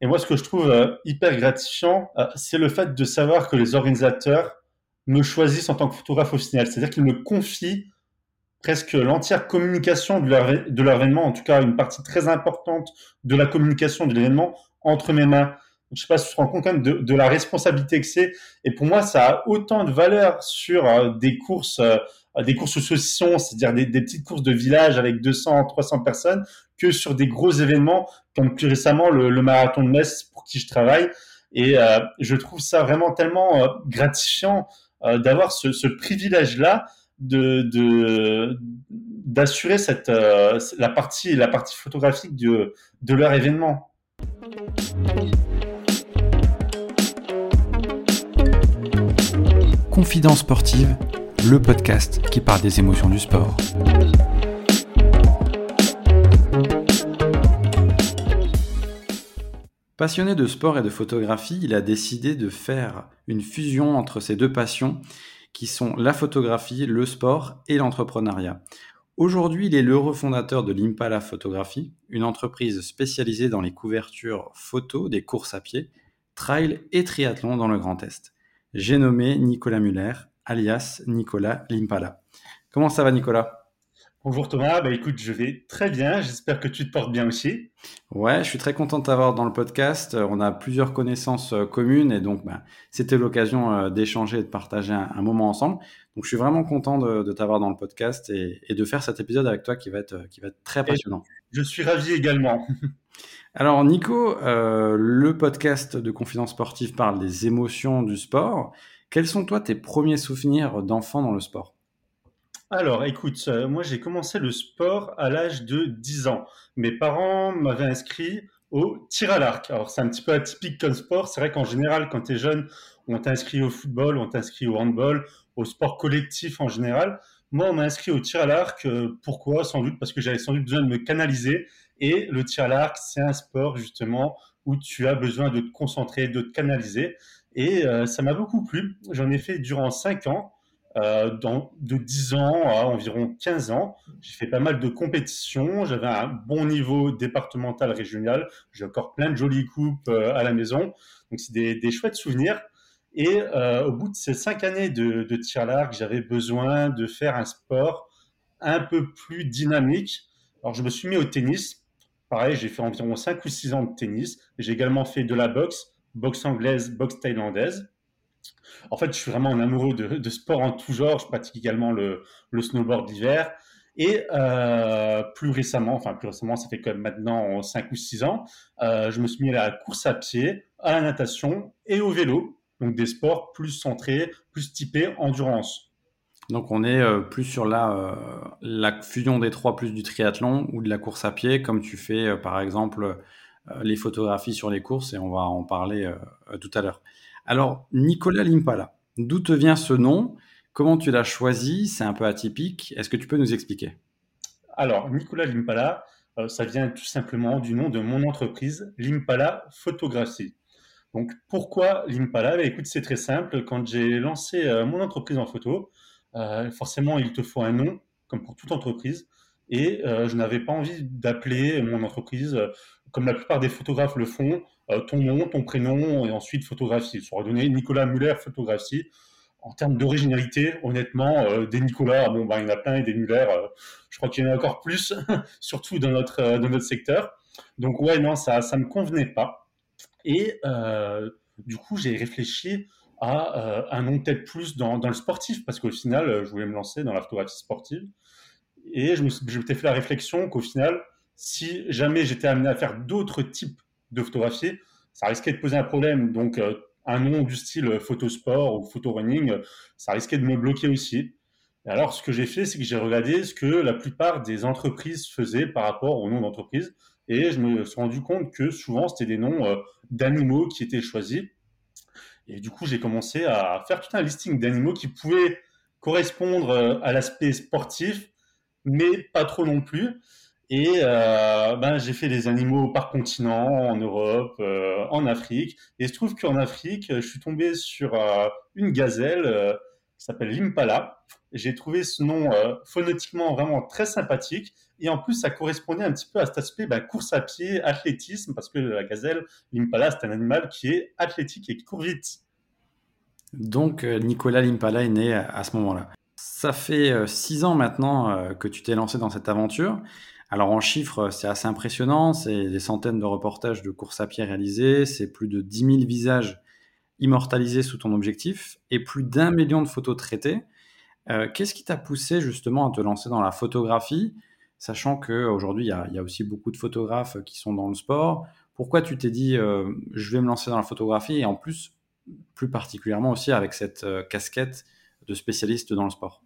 Et moi, ce que je trouve euh, hyper gratifiant, euh, c'est le fait de savoir que les organisateurs me choisissent en tant que photographe au final. C'est-à-dire qu'ils me confient presque l'entière communication de leur, de leur événement, en tout cas une partie très importante de la communication de l'événement entre mes mains. Je sais pas si tu te rends compte quand même de, la responsabilité que c'est. Et pour moi, ça a autant de valeur sur euh, des courses, euh, des courses saucissons, c'est-à-dire des, petites courses de village avec 200, 300 personnes, que sur des gros événements comme plus récemment le, marathon de Metz pour qui je travaille. Et euh, je trouve ça vraiment tellement gratifiant d'avoir ce, privilège-là de d'assurer la partie la partie photographique de de leur événement. Confidence sportive, le podcast qui parle des émotions du sport. Passionné de sport et de photographie, il a décidé de faire une fusion entre ces deux passions qui sont la photographie, le sport et l'entrepreneuriat. Aujourd'hui, il est l'heureux fondateur de l'Impala Photographie, une entreprise spécialisée dans les couvertures photos des courses à pied, trail et triathlon dans le Grand Est. J'ai nommé Nicolas Muller, alias Nicolas Limpala. Comment ça va Nicolas? Bonjour Thomas, bah écoute, je vais très bien, j'espère que tu te portes bien aussi. Ouais, je suis très content de t'avoir dans le podcast. Euh, on a plusieurs connaissances euh, communes et donc bah, c'était l'occasion euh, d'échanger et de partager un, moment ensemble. Donc je suis vraiment content de, t'avoir dans le podcast et, de faire cet épisode avec toi qui va être, qui va être très passionnant. je suis ravi également. Alors Nico, le podcast de Confidence Sportive parle des émotions du sport. Quels sont toi tes premiers souvenirs d'enfant dans le sport? Alors, écoute, euh, moi j'ai commencé le sport à l'âge de 10 ans. Mes parents m'avaient inscrit au tir à l'arc. Alors, c'est un petit peu atypique comme sport. C'est vrai qu'en général, quand tu es jeune, on t'inscrit au football, on t'inscrit au handball, au sport collectif en général. Moi, on m'a inscrit au tir à l'arc. Euh, pourquoi? Sans doute parce que j'avais sans doute besoin de me canaliser. Et le tir à l'arc, c'est un sport justement où tu as besoin de te concentrer, de te canaliser. Et euh, ça m'a beaucoup plu. J'en ai fait durant 5 ans. Euh, de 10 ans à environ 15 ans. J'ai fait pas mal de compétitions, j'avais un bon niveau départemental, régional, j'ai encore plein de jolies coupes euh, à la maison, donc c'est des, des, chouettes souvenirs. Et au bout de ces 5 années de, de tir à l'arc, j'avais besoin de faire un sport un peu plus dynamique. Alors je me suis mis au tennis, pareil, j'ai fait environ 5 ou 6 ans de tennis, j'ai également fait de la boxe, boxe anglaise, boxe thaïlandaise. En fait, je suis vraiment un amoureux de, sport en tout genre. Je pratique également le, snowboard d'hiver. Et euh, plus récemment, enfin plus récemment, ça fait même maintenant 5 ou 6 ans, euh, je me suis mis à la course à pied, à la natation et au vélo. Donc des sports plus centrés, plus typés endurance. Donc on est euh, plus sur la, la fusion des trois plus du triathlon ou de la course à pied, comme tu fais par exemple les photographies sur les courses, et on va en parler tout à l'heure. Alors, Nicolas Limpala, d'où te vient ce nom? Comment tu l'as choisi? C'est un peu atypique. Est-ce que tu peux nous expliquer? Alors, Nicolas Limpala, euh, ça vient tout simplement du nom de mon entreprise, Limpala Photographie. Donc, pourquoi Limpala? Bah, Écoute, c'est très simple. Quand j'ai lancé euh, mon entreprise en photo, euh, forcément, il te faut un nom, comme pour toute entreprise. Et je n'avais pas envie d'appeler mon entreprise comme la plupart des photographes le font, euh, ton nom, ton prénom et ensuite photographie. Ça aurait donné Nicolas Muller photographie. En termes d'originalité, honnêtement, euh, des Nicolas, bon, ben, il y en a plein et des Muller, euh, je crois qu'il y en a encore plus, surtout dans notre, dans notre secteur. Donc, ouais, non, ça ne me convenait pas. Et du coup, j'ai réfléchi à un nom peut-être plus dans, dans, le sportif, parce qu'au final, je voulais me lancer dans la photographie sportive. Et je me je fait la réflexion qu'au final, si jamais j'étais amené à faire d'autres types de photographies, ça risquait de poser un problème. Donc, euh, un nom du style photosport ou photo running, ça risquait de me bloquer aussi. Et alors, ce que j'ai fait, c'est que j'ai regardé ce que la plupart des entreprises faisaient par rapport au nom d'entreprise. Et je me suis rendu compte que souvent, c'était des noms euh, d'animaux qui étaient choisis. Et du coup, j'ai commencé à faire tout un listing d'animaux qui pouvaient correspondre euh, à l'aspect sportif, mais pas trop non plus. Et euh, ben, j'ai fait des animaux par continent, en Europe, euh, en Afrique. Et il se trouve qu'en Afrique, je suis tombé sur une gazelle qui s'appelle l'Impala. J'ai trouvé ce nom phonétiquement vraiment très sympathique. Et en plus, ça correspondait un petit peu à cet aspect bah, course à pied, athlétisme, parce que la gazelle, l'impala, c'est un animal qui est athlétique et qui court vite. Donc, euh, Nicolas Limpala est né à ce moment-là. Ça fait euh, six ans maintenant euh, que tu t'es lancé dans cette aventure. Alors en chiffres, c'est assez impressionnant, c'est des centaines de reportages de course à pied réalisés, c'est plus de 10 000 visages immortalisés sous ton objectif et plus d'un million de photos traitées. Qu'est-ce qui t'a poussé justement à te lancer dans la photographie, sachant qu'aujourd'hui, il, y, a aussi beaucoup de photographes qui sont dans le sport Pourquoi tu t'es dit, je vais me lancer dans la photographie et en plus, plus particulièrement aussi avec cette euh, casquette de spécialiste dans le sport?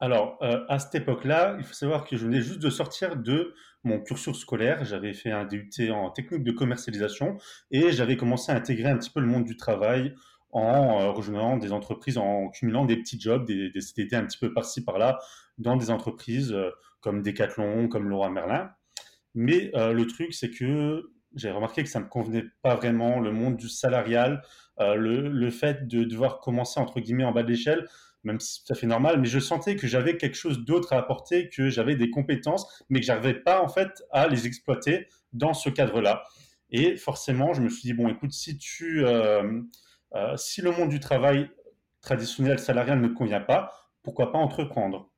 Alors, euh, à cette époque-là, il faut savoir que je venais juste de sortir de mon cursus scolaire. J'avais fait un DUT en technique de commercialisation et j'avais commencé à intégrer un petit peu le monde du travail en euh, rejoignant des entreprises, en cumulant des petits jobs, des, des CDT un petit peu par-ci par-là, dans des entreprises comme Decathlon, comme Laura Merlin. Mais le truc, c'est que j'ai remarqué que ça ne me convenait pas vraiment, le monde du salarial, euh, le, fait de devoir commencer entre guillemets en bas de l'échelle, même si c'est tout à fait normal, mais je sentais que j'avais quelque chose d'autre à apporter, que j'avais des compétences, mais que j'arrivais pas en fait à les exploiter dans ce cadre-là. Et forcément, je me suis dit bon, écoute, si tu, euh, euh, si le monde du travail traditionnel salarial ne te convient pas, pourquoi pas entreprendre?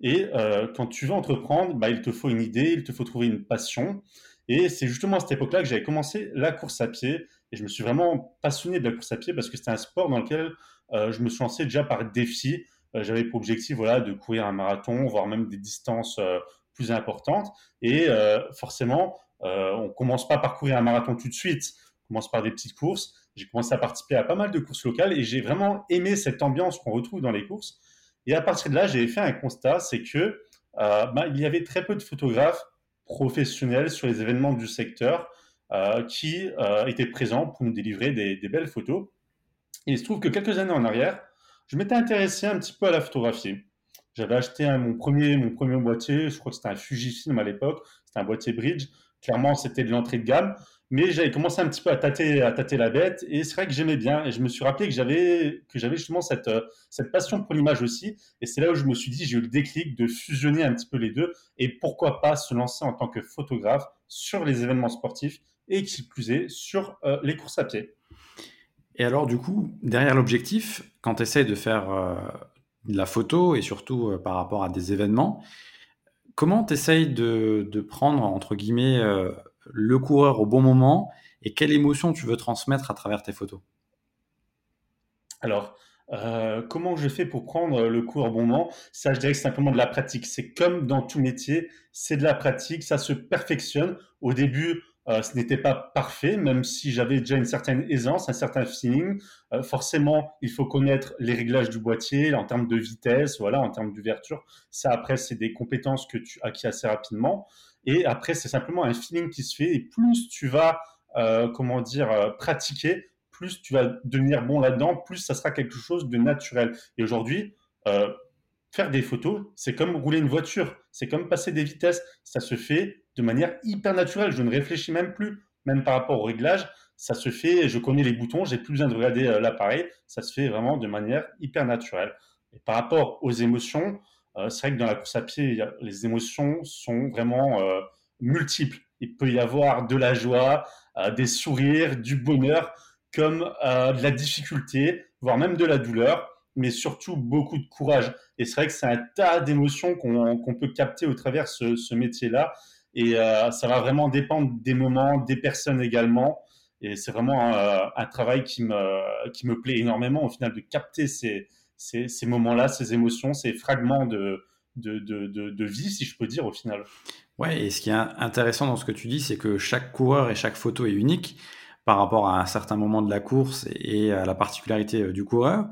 Et quand tu veux entreprendre, bah, il te faut une idée, il te faut trouver une passion. Et c'est justement à cette époque-là que j'avais commencé la course à pied. Et je me suis vraiment passionné de la course à pied parce que c'était un sport dans lequel euh, je me suis lancé déjà par défi. Euh, j'avais pour objectif voilà, de courir un marathon, voire même des distances euh, plus importantes. Et forcément, on commence pas par courir un marathon tout de suite. On commence par des petites courses. J'ai commencé à participer à pas mal de courses locales et j'ai vraiment aimé cette ambiance qu'on retrouve dans les courses. Et à partir de là, j'ai fait un constat, c'est que bah, il y avait très peu de photographes professionnels sur les événements du secteur euh, qui euh, étaient présents pour nous délivrer des, belles photos. Et il se trouve que quelques années en arrière, je m'étais intéressé un petit peu à la photographie. J'avais acheté mon, premier, mon premier boîtier, je crois que c'était un Fujifilm à l'époque, c'était un boîtier bridge. Clairement, c'était de l'entrée de gamme mais j'avais commencé un petit peu à tâter, à tâter la bête et c'est vrai que j'aimais bien et je me suis rappelé que j'avais que j'avais justement cette cette passion pour l'image aussi et c'est là où je me suis dit j'ai eu le déclic de fusionner un petit peu les deux et pourquoi pas se lancer en tant que photographe sur les événements sportifs et qui plus est sur euh, les courses à pied. Et alors du coup derrière l'objectif quand tu essaies de faire euh, de la photo et surtout euh, par rapport à des événements comment tu essayes de, de, prendre entre guillemets le coureur au bon moment et quelle émotion tu veux transmettre à travers tes photos? Alors, euh, comment je fais pour prendre le coureur au bon moment? Ça, je dirais que c'est simplement de la pratique. C'est comme dans tout métier, c'est de la pratique, ça se perfectionne. Au début, euh, ce n'était pas parfait, même si j'avais déjà une certaine aisance, un certain feeling. Euh, forcément, il faut connaître les réglages du boîtier en termes de vitesse, voilà, en termes d'ouverture. Ça, après, c'est des compétences que tu acquiers assez rapidement. Et après, c'est simplement un feeling qui se fait. Et plus tu vas, euh, comment dire, euh, pratiquer, plus tu vas devenir bon là-dedans, plus ça sera quelque chose de naturel. Et aujourd'hui, euh, faire des photos, c'est comme rouler une voiture, c'est comme passer des vitesses. Ça se fait de manière hyper naturelle. Je ne réfléchis même plus, même par rapport au réglage. Ça se fait, je connais les boutons, j'ai plus besoin de regarder l'appareil. Ça se fait vraiment de manière hyper naturelle. Et par rapport aux émotions, c'est vrai que dans la course à pied, les émotions sont vraiment euh, multiples. Il peut y avoir de la joie, euh, des sourires, du bonheur, comme de la difficulté, voire même de la douleur, mais surtout beaucoup de courage. Et c'est vrai que c'est un tas d'émotions qu'on peut capter au travers ce, métier-là. Et ça va vraiment dépendre des moments, des personnes également. Et c'est vraiment un, un, travail qui me, qui me plaît énormément au final de capter ces, ces, moments-là, ces émotions, ces fragments de, de, vie, si je peux dire, au final. Ouais, et ce qui est intéressant dans ce que tu dis, c'est que chaque coureur et chaque photo est unique par rapport à un certain moment de la course et à la particularité euh, du coureur.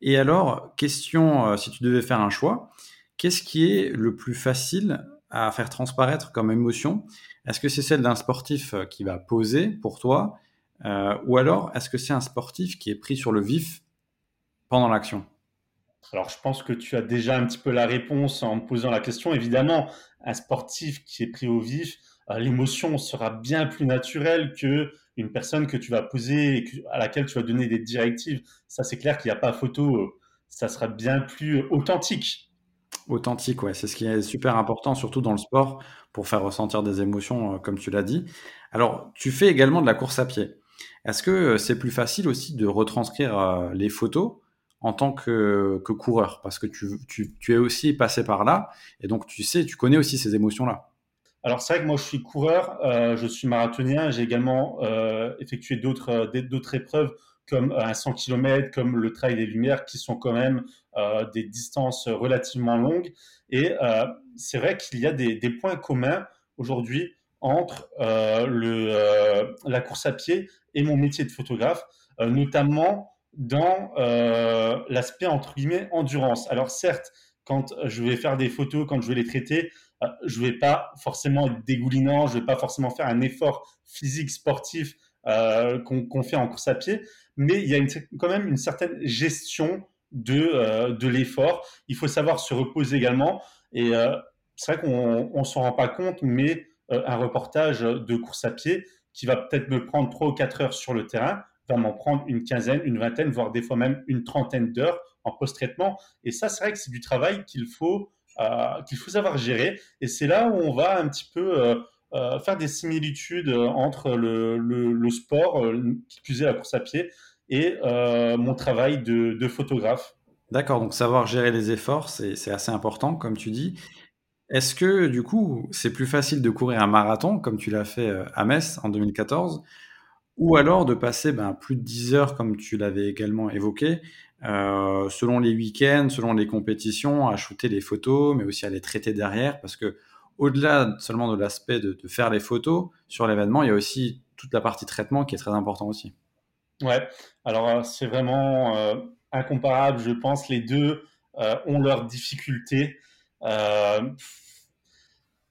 Et alors, question, euh, si tu devais faire un choix, qu'est-ce qui est le plus facile à faire transparaître comme émotion? Est-ce que c'est celle d'un sportif euh, qui va poser pour toi Ou alors, est-ce que c'est un sportif qui est pris sur le vif pendant l'action alors, je pense que tu as déjà un petit peu la réponse en me posant la question. Évidemment, un sportif qui est pris au vif, euh, l'émotion sera bien plus naturelle que une personne que tu vas poser et à laquelle tu vas donner des directives. Ça, c'est clair qu'il n'y a pas photo. Euh, ça sera bien plus authentique. Authentique, ouais, c'est ce qui est super important, surtout dans le sport, pour faire ressentir des émotions, comme tu l'as dit. Alors, tu fais également de la course à pied. Est-ce que, c'est plus facile aussi de retranscrire, les photos en tant que coureur? Parce que tu es aussi passé par là et donc tu sais, tu connais aussi ces émotions-là. Alors c'est vrai que moi je suis coureur, euh, je suis marathonien, j'ai également euh, effectué d'autres euh, d'autres épreuves comme un 100 km, comme le Trail des Lumières, qui sont quand même des distances relativement longues. Et c'est vrai qu'il y a des, points communs aujourd'hui entre la course à pied et mon métier de photographe, notamment dans l'aspect entre guillemets endurance. Alors certes, quand je vais faire des photos, quand je vais les traiter, euh, je vais pas forcément être dégoulinant, je vais pas forcément faire un effort physique sportif euh, qu'on fait en course à pied, mais il y a quand même une certaine gestion de, euh, de l'effort. Il faut savoir se reposer également. Et euh, c'est vrai qu'on ne s'en rend pas compte, mais euh, un reportage de course à pied qui va peut-être me prendre 3 ou 4 heures sur le terrain m'en prendre une quinzaine, une vingtaine, voire des fois même une trentaine d'heures en post-traitement. Et ça, c'est vrai que c'est du travail qu'il faut euh, qu'il faut savoir gérer. Et c'est là où on va un petit peu euh, euh, faire des similitudes entre le, sport, qui plus la course à pied, et mon travail de, de photographe. D'accord, donc savoir gérer les efforts, c'est assez important, comme tu dis. Est-ce que du coup, c'est plus facile de courir un marathon, comme tu l'as fait à Metz en 2014, ou alors de passer ben, plus de 10 heures, comme tu l'avais également évoqué, euh, selon les week-ends, selon les compétitions, à shooter les photos, mais aussi à les traiter derrière, parce que au-delà seulement de l'aspect de, faire les photos sur l'événement, il y a aussi toute la partie traitement qui est très important aussi. Ouais, alors euh, c'est vraiment euh, incomparable, je pense. Les deux ont leurs difficultés.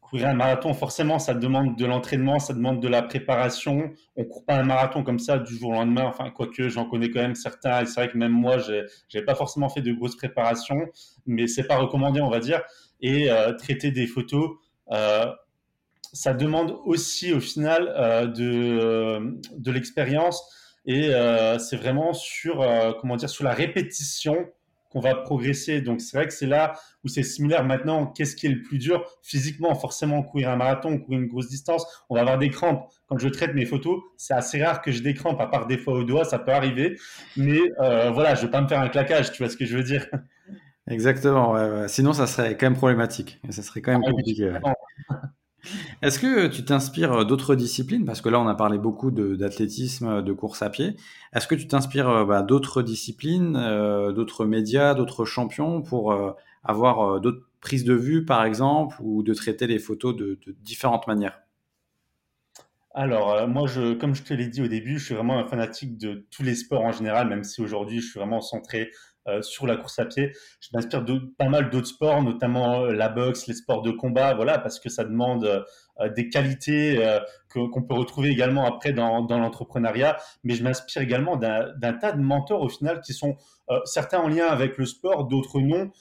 Courir un marathon, forcément, ça demande de l'entraînement, ça demande de la préparation. On court pas un marathon comme ça du jour au lendemain. Enfin, quoique j'en connais quand même certains. Et c'est vrai que même moi, j'ai, pas forcément fait de grosses préparations, mais c'est pas recommandé, on va dire. Et euh, traiter des photos, euh, ça demande aussi, au final, euh, de, de l'expérience. Et c'est vraiment sur, comment dire, sur la répétition qu'on va progresser. Donc c'est vrai que c'est là où c'est similaire. Maintenant, qu'est-ce qui est le plus dur? Physiquement Forcément, courir un marathon, courir une grosse distance, on va avoir des crampes. Quand je traite mes photos, c'est assez rare que j'ai des crampes, à part des fois au doigt, ça peut arriver. Mais euh, voilà, je vais pas me faire un claquage, tu vois ce que je veux dire? Exactement. Ouais, ouais. Sinon, ça serait quand même problématique. Ça serait quand même ah, compliqué. Ouais. Est-ce que tu t'inspires d'autres disciplines? Parce que là, on a parlé beaucoup d'athlétisme, de, de, course à pied. Est-ce que tu t'inspires bah, d'autres disciplines, euh, d'autres médias, d'autres champions pour euh, avoir euh, d'autres prises de vue, par exemple, ou de traiter les photos de différentes manières? Alors, euh, moi, je, comme je te l'ai dit au début, je suis vraiment un fanatique de tous les sports en général, même si aujourd'hui, je suis vraiment centré euh, sur la course à pied. Je m'inspire de pas mal d'autres sports, notamment euh, la boxe, les sports de combat, voilà, parce que ça demande euh, des qualités euh, qu'on peut retrouver également après dans, dans l'entrepreneuriat. Mais je m'inspire également d'un tas de mentors au final qui sont certains en lien avec le sport, d'autres non.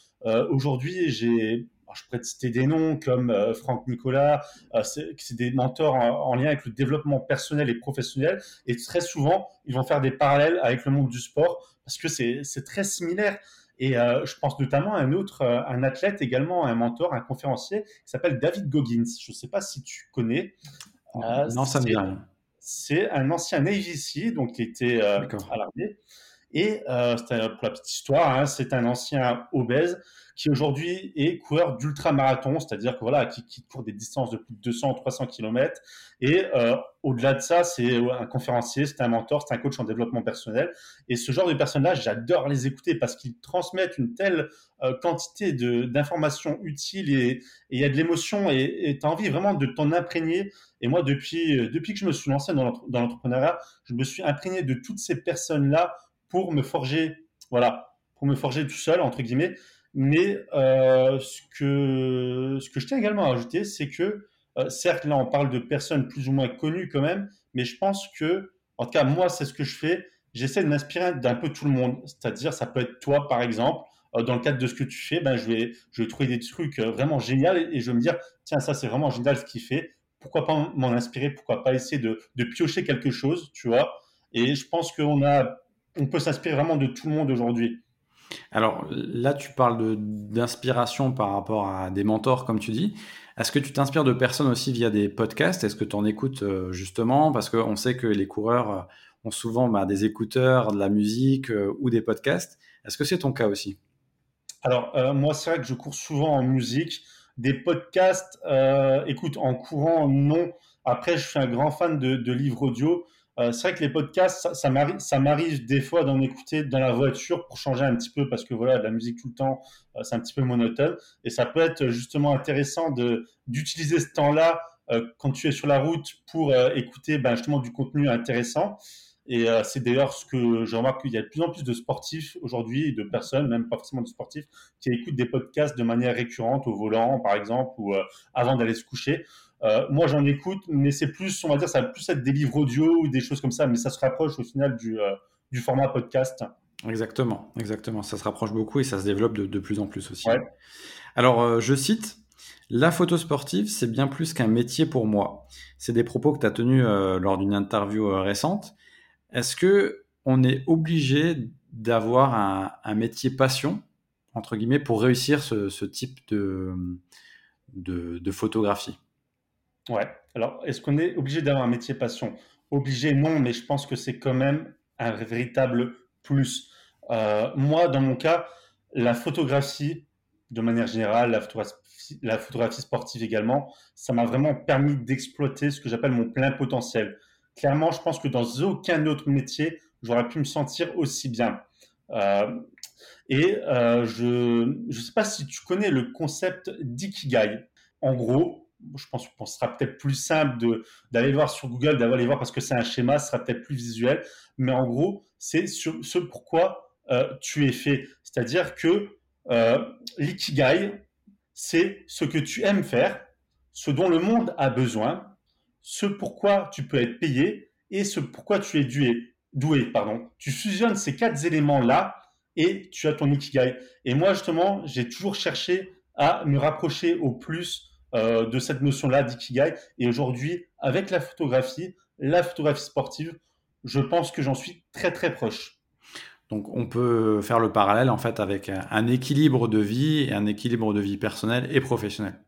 aujourd'hui, j'ai je pourrais te citer des noms comme euh, Franck Nicolas, euh, c'est des mentors en, en, lien avec le développement personnel et professionnel. Et très souvent, ils vont faire des parallèles avec le monde du sport parce que c'est très similaire. Et euh, je pense notamment à un autre, euh, un athlète également, un mentor, un conférencier qui s'appelle David Goggins. Je ne sais pas si tu connais. Euh, non, ça me rien. C'est un ancien Navy Seal, donc il était à l'armée. Et pour la petite histoire, hein, c'est un ancien obèse qui aujourd'hui est coureur d'ultra-marathon, c'est-à-dire que voilà, qui, court des distances de plus de 200 300 km. Et euh, au-delà de ça, c'est un conférencier, c'est un mentor, c'est un coach en développement personnel. Et ce genre de personnes-là, j'adore les écouter parce qu'ils transmettent une telle euh, quantité d'informations utiles et il y a de l'émotion et tu as envie vraiment de t'en imprégner. Et moi, depuis, depuis que je me suis lancé dans l'entrepreneuriat, je me suis imprégné de toutes ces personnes-là pour me forger, voilà, pour me forger tout seul, entre guillemets. Mais euh, ce, que, ce que je tiens également à ajouter, c'est que, euh, certes, là, on parle de personnes plus ou moins connues quand même, mais je pense que, en tout cas, moi, c'est ce que je fais. J'essaie de m'inspirer d'un peu tout le monde. C'est-à-dire, ça peut être toi, par exemple. Euh, dans le cadre de ce que tu fais, ben, je, vais, je vais trouver des trucs vraiment géniaux et, et je vais me dire, tiens, ça, c'est vraiment génial ce qu'il fait. Pourquoi pas m'en inspirer? Pourquoi pas essayer de, de piocher quelque chose, tu vois? Et je pense qu'on a, on peut s'inspirer vraiment de tout le monde aujourd'hui. Alors là, tu parles d'inspiration par rapport à des mentors, comme tu dis. Est-ce que tu t'inspires de personnes aussi via des podcasts? Est-ce que tu en écoutes euh, justement? Parce qu'on sait que les coureurs euh, ont souvent bah, des écouteurs, de la musique euh, ou des podcasts. Est-ce que c'est ton cas aussi? Alors, moi, c'est vrai que je cours souvent en musique. Des podcasts, écoute, en courant, non. Après, je suis un grand fan de livres audio. Euh, c'est vrai que les podcasts, ça, ça m'arrive des fois d'en écouter dans la voiture pour changer un petit peu parce que voilà, de la musique tout le temps, euh, c'est un petit peu monotone. Et ça peut être justement intéressant d'utiliser ce temps-là euh, quand tu es sur la route pour écouter ben, justement du contenu intéressant. Et c'est d'ailleurs ce que je remarque qu'il y a de plus en plus de sportifs aujourd'hui, de personnes, même pas forcément de sportifs, qui écoutent des podcasts de manière récurrente au volant, par exemple, ou avant d'aller se coucher. Euh, moi, j'en écoute, mais c'est plus, on va dire, ça va plus être des livres audio ou des choses comme ça, mais ça se rapproche au final du, euh, du format podcast. Exactement, exactement. Ça se rapproche beaucoup et ça se développe de, de plus en plus aussi. Alors, euh, je cite La photo sportive, c'est bien plus qu'un métier pour moi. C'est des propos que tu as tenus lors d'une interview récente. Est-ce que on est obligé d'avoir un, un, métier passion, entre guillemets, pour réussir ce, ce type de, de, de photographie? Ouais. Alors, est-ce qu'on est obligé d'avoir un métier passion? Obligé, non, mais je pense que c'est quand même un véritable plus. Euh, moi, dans mon cas, la photographie, de manière générale, la photographie, sportive également, ça m'a vraiment permis d'exploiter ce que j'appelle mon plein potentiel. Clairement, je pense que dans aucun autre métier, j'aurais pu me sentir aussi bien. Euh, et euh, je ne sais pas si tu connais le concept d'ikigai. En gros, je pense que ce sera peut-être plus simple d'aller voir sur Google, d'aller voir parce que c'est un schéma, ce sera peut-être plus visuel. Mais en gros, c'est ce pourquoi euh, tu es fait. C'est-à-dire que euh, l'ikigai, c'est ce que tu aimes faire, ce dont le monde a besoin, ce pourquoi tu peux être payé et ce pourquoi tu es doué. doué. Tu fusionnes ces quatre éléments-là et tu as ton ikigai. Et moi, justement, j'ai toujours cherché à me rapprocher au plus euh, de cette notion-là d'ikigai. Et aujourd'hui, avec la photographie, la photographie sportive, je pense que j'en suis très très proche. Donc on peut faire le parallèle en fait avec un équilibre de vie et un équilibre de vie personnelle et professionnelle.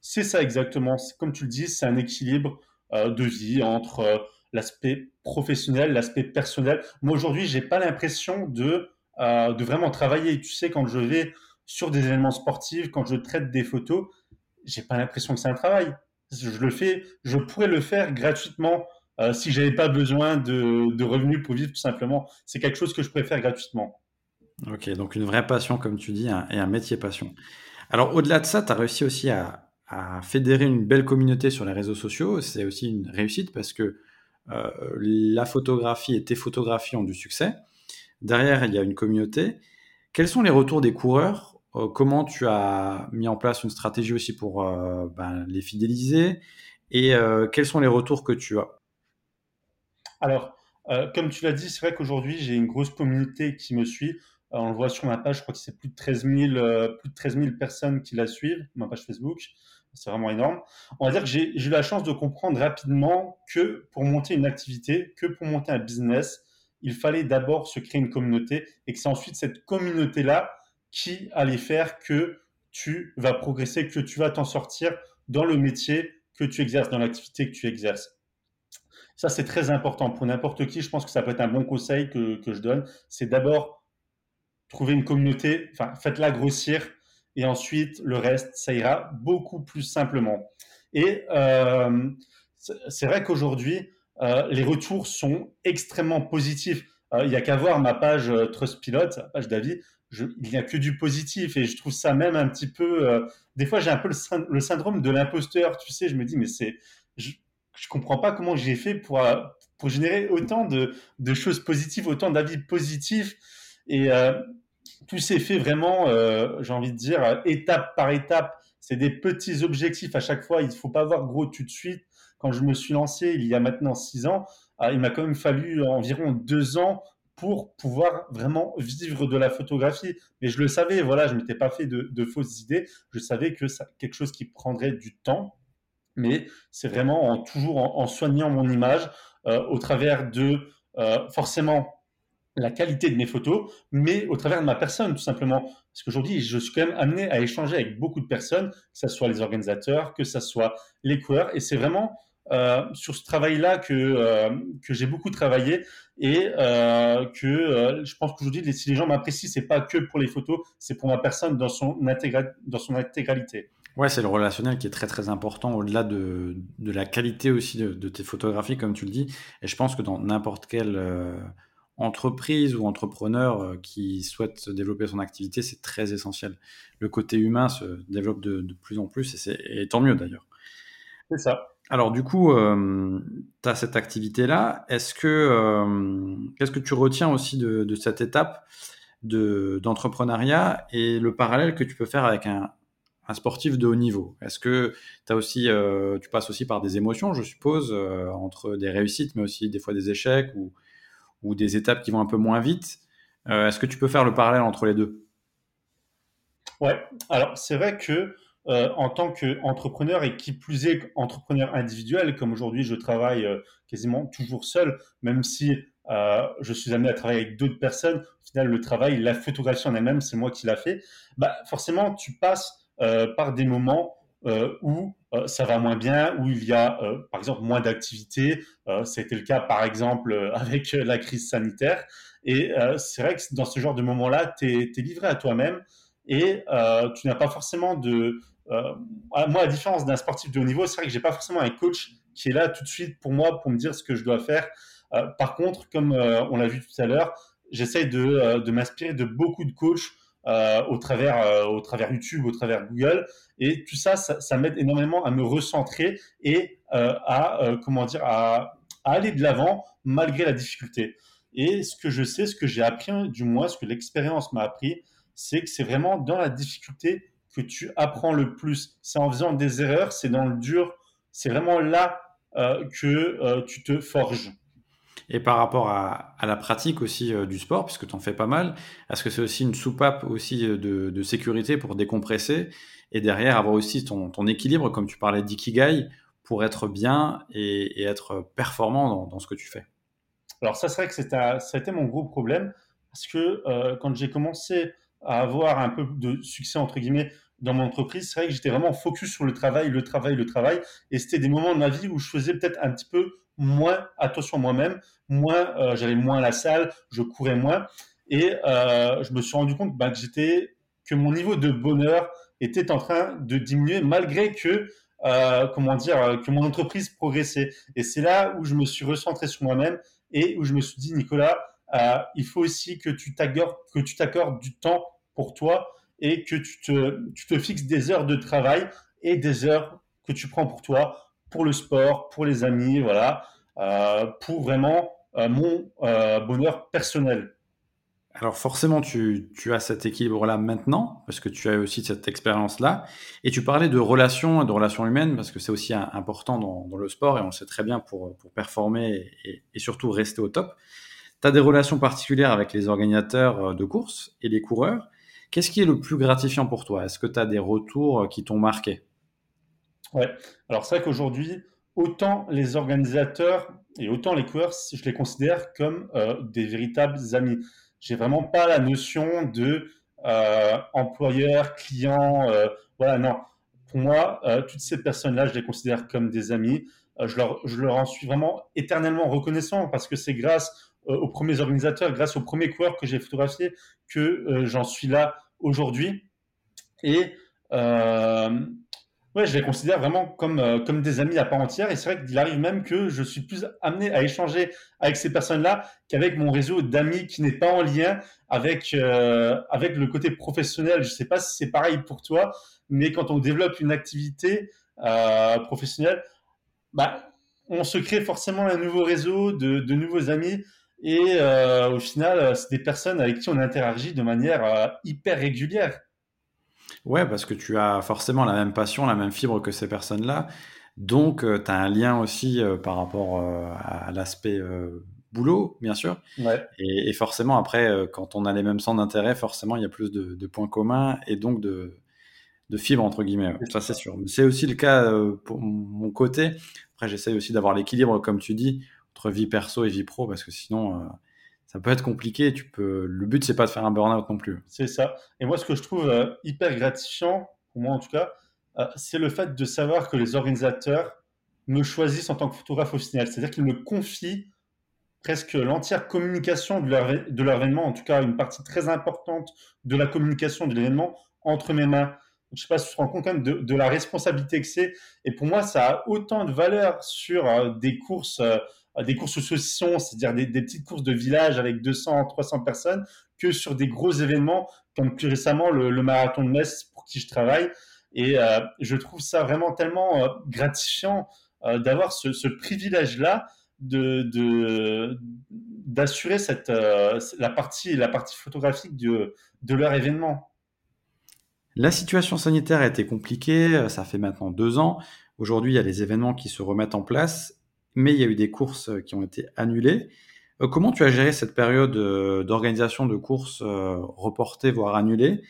C'est ça exactement. Comme tu le dis, c'est un équilibre euh, de vie entre euh, l'aspect professionnel, l'aspect personnel. Moi aujourd'hui, j'ai pas l'impression de, de vraiment travailler. Tu sais, quand je vais sur des événements sportifs, quand je traite des photos, j'ai pas l'impression que c'est un travail. Je le fais, je pourrais le faire gratuitement euh, si j'avais pas besoin de, revenus pour vivre tout simplement. C'est quelque chose que je préfère gratuitement. Ok, donc une vraie passion, comme tu dis, et un métier passion. Alors, au-delà de ça, tu as réussi aussi à, fédérer une belle communauté sur les réseaux sociaux. C'est aussi une réussite parce que euh, la photographie et tes photographies ont du succès. Derrière, il y a une communauté. Quels sont les retours des coureurs comment tu as mis en place une stratégie aussi pour euh, ben, les fidéliser et euh, quels sont les retours que tu as? Alors, comme tu l'as dit, c'est vrai qu'aujourd'hui, j'ai une grosse communauté qui me suit. on le voit sur ma page, je crois que c'est plus de 13 000, plus de 13 000 personnes qui la suivent, ma page Facebook. C'est vraiment énorme. On va dire que j'ai eu la chance de comprendre rapidement que pour monter une activité, que pour monter un business, il fallait d'abord se créer une communauté et que c'est ensuite cette communauté-là qui allait faire que tu vas progresser, que tu vas t'en sortir dans le métier que tu exerces, dans l'activité que tu exerces. Ça, c'est très important pour n'importe qui. Je pense que ça peut être un bon conseil que, je donne. C'est d'abord trouver une communauté, enfin, faites-la grossir et ensuite le reste, ça ira beaucoup plus simplement. Et euh, c'est vrai qu'aujourd'hui, euh, les retours sont extrêmement positifs. Euh, il n'y a qu'à voir ma page Trustpilot, ma page d'avis il n'y a que du positif et je trouve ça même un petit peu. Euh, des fois, j'ai un peu le, syndrome de l'imposteur, tu sais. Je me dis, mais c'est. Je, je comprends pas comment j'ai fait pour, euh, pour générer autant de, de choses positives, autant d'avis positifs. Et euh, tout s'est fait vraiment, j'ai envie de dire, étape par étape. C'est des petits objectifs à chaque fois. Il ne faut pas voir gros tout de suite. Quand je me suis lancé il y a maintenant six ans, il m'a quand même fallu environ deux ans pour pouvoir vraiment vivre de la photographie. Mais je le savais, voilà, je m'étais pas fait de, fausses idées. Je savais que c'est quelque chose qui prendrait du temps, mais c'est vraiment en, toujours en, soignant mon image euh, au travers de euh, forcément la qualité de mes photos, mais au travers de ma personne, tout simplement. Parce qu'aujourd'hui, je suis quand même amené à échanger avec beaucoup de personnes, que ce soit les organisateurs, que ce soit les coureurs. Et c'est vraiment sur ce travail-là que, euh, que j'ai beaucoup travaillé et euh, que je pense qu'aujourd'hui, si les gens m'apprécient, c'est pas que pour les photos, c'est pour ma personne dans son, dans son intégralité. Ouais, c'est le relationnel qui est très très important au-delà de, de, la qualité aussi de, de, tes photographies, comme tu le dis. Et je pense que dans n'importe quelle entreprise ou entrepreneur euh, qui souhaite développer son activité, c'est très essentiel. Le côté humain se développe de, plus en plus et, et tant mieux d'ailleurs. C'est ça. Alors du coup, euh, tu as cette activité-là. Est-ce que euh, qu'est-ce que tu retiens aussi de, cette étape d'entrepreneuriat et le parallèle que tu peux faire avec un, sportif de haut niveau? Est-ce que as aussi, tu passes aussi par des émotions, je suppose, entre des réussites, mais aussi des fois des échecs ou, ou des étapes qui vont un peu moins vite? Euh, est-ce que tu peux faire le parallèle entre les deux? Ouais, alors c'est vrai que euh, en tant qu'entrepreneur et qui plus est entrepreneur individuel, comme aujourd'hui je travaille euh, quasiment toujours seul, même si je suis amené à travailler avec d'autres personnes, au final le travail, la photographie en elle-même, c'est moi qui l'a fait, bah, forcément tu passes par des moments où euh, ça va moins bien, où il y a euh, par exemple moins d'activité. Euh, C'était le cas par exemple avec la crise sanitaire. Et c'est vrai que dans ce genre de moment-là, tu es, livré à toi-même et tu n'as pas forcément de... moi, à différence d'un sportif de haut niveau, c'est vrai que j'ai pas forcément un coach qui est là tout de suite pour moi pour me dire ce que je dois faire. par contre, comme on l'a vu tout à l'heure, j'essaye de, m'inspirer de beaucoup de coachs euh, au, travers, euh, YouTube, au travers Google. Et tout ça, ça, m'aide énormément à me recentrer et euh, à, comment dire, à, aller de l'avant malgré la difficulté. Et ce que je sais, ce que j'ai appris, du moins ce que l'expérience m'a appris, c'est que c'est vraiment dans la difficulté que tu apprends le plus. C'est en faisant des erreurs, c'est dans le dur, c'est vraiment là que tu te forges. Et par rapport à, la pratique aussi euh, du sport, puisque tu en fais pas mal, est-ce que c'est aussi une soupape aussi euh, de, sécurité pour décompresser et derrière avoir aussi ton, équilibre, comme tu parlais d'ikigai, pour être bien et, être performant dans, ce que tu fais? Alors ça, c'est vrai que ça a été mon gros problème, parce que euh, quand j'ai commencé à avoir un peu de succès, entre guillemets, dans mon entreprise, c'est vrai que j'étais vraiment focus sur le travail, le travail, le travail. Et c'était des moments de ma vie où je faisais peut-être un petit peu moins attention à moi-même, moins euh, j'allais moins à la salle, je courais moins, et euh, je me suis rendu compte bah, que mon niveau de bonheur était en train de diminuer malgré que euh, comment dire que mon entreprise progressait. Et c'est là où je me suis recentré sur moi-même et où je me suis dit Nicolas, il faut aussi que tu t'accordes du temps pour toi et que tu te, fixes des heures de travail et des heures que tu prends pour toi pour le sport, pour les amis, voilà, euh, pour vraiment euh, mon euh, bonheur personnel. Alors forcément, tu, as cet équilibre-là maintenant, parce que tu as aussi cette expérience-là. Et tu parlais de relations, de relations humaines, parce que c'est aussi important dans, le sport, et on le sait très bien pour, performer et, et, surtout rester au top. Tu as des relations particulières avec les organisateurs de courses et les coureurs. Qu'est-ce qui est le plus gratifiant pour toi? Est-ce que tu as des retours qui t'ont marqué? Ouais, alors c'est vrai qu'aujourd'hui, autant les organisateurs et autant les coureurs, je les considère comme euh, des véritables amis. J'ai vraiment pas la notion de euh, employeur, client, euh, voilà, non. Pour moi, toutes ces personnes-là, je les considère comme des amis. je, leur, je leur en suis vraiment éternellement reconnaissant parce que c'est grâce aux premiers organisateurs, grâce aux premiers coureurs que j'ai photographiés que j'en suis là aujourd'hui. Et Ouais, je les considère vraiment comme, euh, comme des amis à part entière. Et c'est vrai qu'il arrive même que je suis plus amené à échanger avec ces personnes-là qu'avec mon réseau d'amis qui n'est pas en lien avec, euh, avec le côté professionnel. Je ne sais pas si c'est pareil pour toi, mais quand on développe une activité euh, professionnelle, bah, on se crée forcément un nouveau réseau de, de nouveaux amis. Et au final, c'est des personnes avec qui on interagit de manière hyper régulière. Ouais, parce que tu as forcément la même passion, la même fibre que ces personnes-là. Donc, euh, tu as un lien aussi euh, par rapport euh, à l'aspect boulot, bien sûr. Ouais. Et, forcément, après, quand on a les mêmes centres d'intérêt, forcément, il y a plus de, points communs et donc de, de fibres, entre guillemets. Ça, c'est sûr. C'est aussi le cas pour mon côté. Après, j'essaye aussi d'avoir l'équilibre, comme tu dis, entre vie perso et vie pro, parce que sinon, ça peut être compliqué. Tu peux, le but, c'est pas de faire un burn-out non plus. C'est ça. Et moi, ce que je trouve euh, hyper gratifiant, pour moi en tout cas, euh, c'est le fait de savoir que les organisateurs me choisissent en tant que photographe au final. C'est-à-dire qu'ils me confient presque l'entière communication de leur, de leur événement, en tout cas une partie très importante de la communication de l'événement entre mes mains. Je sais pas si tu te rends compte quand même de, la responsabilité que c'est. Et pour moi, ça a autant de valeur sur euh, des courses des courses saucissons, c'est-à-dire des, petites courses de village avec 200, 300 personnes, que sur des gros événements, comme plus récemment le, marathon de Metz pour qui je travaille. Et euh, je trouve ça vraiment tellement euh, gratifiant euh, d'avoir ce, privilège-là d'assurer cette la partie la partie photographique de, de leur événement. La situation sanitaire a été compliquée, ça fait maintenant deux ans. Aujourd'hui, il y a les événements qui se remettent en place mais il y a eu des courses euh, qui ont été annulées. Euh, comment tu as géré cette période euh, d'organisation de courses reportées, voire annulées?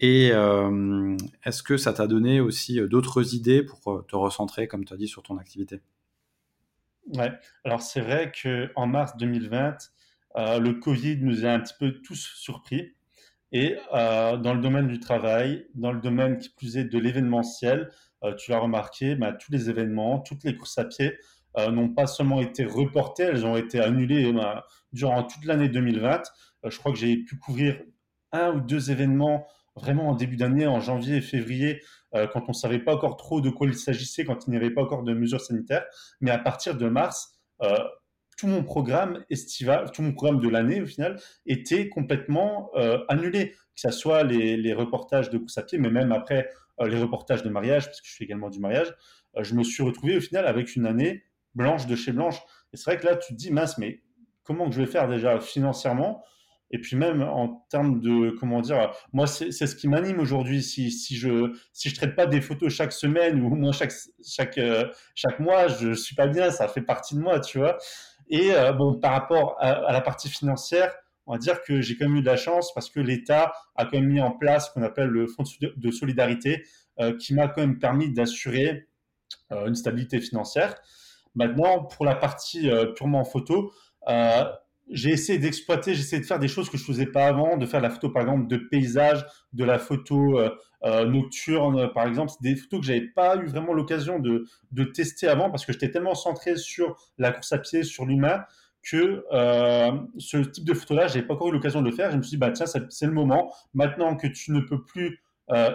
Et est-ce que ça t'a donné aussi d'autres idées pour te recentrer, comme tu as dit, sur ton activité? Ouais, alors c'est vrai qu'en mars 2020, le Covid nous a un petit peu tous surpris. Et dans le domaine du travail, dans le domaine qui plus est de l'événementiel, tu l'as remarqué, bah, tous les événements, toutes les courses à pied euh, n'ont pas seulement été reportées, elles ont été annulées euh, durant toute l'année 2020. Euh, je crois que j'ai pu couvrir un ou deux événements vraiment en début d'année, en janvier et février, quand on ne savait pas encore trop de quoi il s'agissait, quand il n'y avait pas encore de mesures sanitaires. Mais à partir de mars, tout mon programme estival, tout mon programme de l'année au final, était complètement annulé. Que ce soit les, reportages de course à pied, mais même après les reportages de mariage, parce que je fais également du mariage, je me suis retrouvé au final avec une année blanche de chez blanche. Et c'est vrai que là, tu te dis, mince, mais comment que je vais faire déjà financièrement? Et puis même en termes de, comment dire, moi, c'est ce qui m'anime aujourd'hui. Si, si je si je traite pas des photos chaque semaine ou au moins chaque, chaque, euh, chaque mois, je suis pas bien, ça fait partie de moi, tu vois. Et euh, bon, par rapport à, la partie financière, on va dire que j'ai quand même eu de la chance parce que l'État a quand même mis en place ce qu'on appelle le fonds de solidarité euh, qui m'a quand même permis d'assurer une stabilité financière. Maintenant, pour la partie euh, purement photo, euh, j'ai essayé d'exploiter, j'ai essayé de faire des choses que je ne faisais pas avant, de faire la photo par exemple de paysage, de la photo euh, nocturne par exemple. Des photos que j'avais pas eu vraiment l'occasion de, de, tester avant parce que j'étais tellement centré sur la course à pied, sur l'humain, que ce type de photo-là, j'avais pas encore eu l'occasion de le faire. Je me suis dit, bah tiens, c'est le moment. Maintenant que tu ne peux plus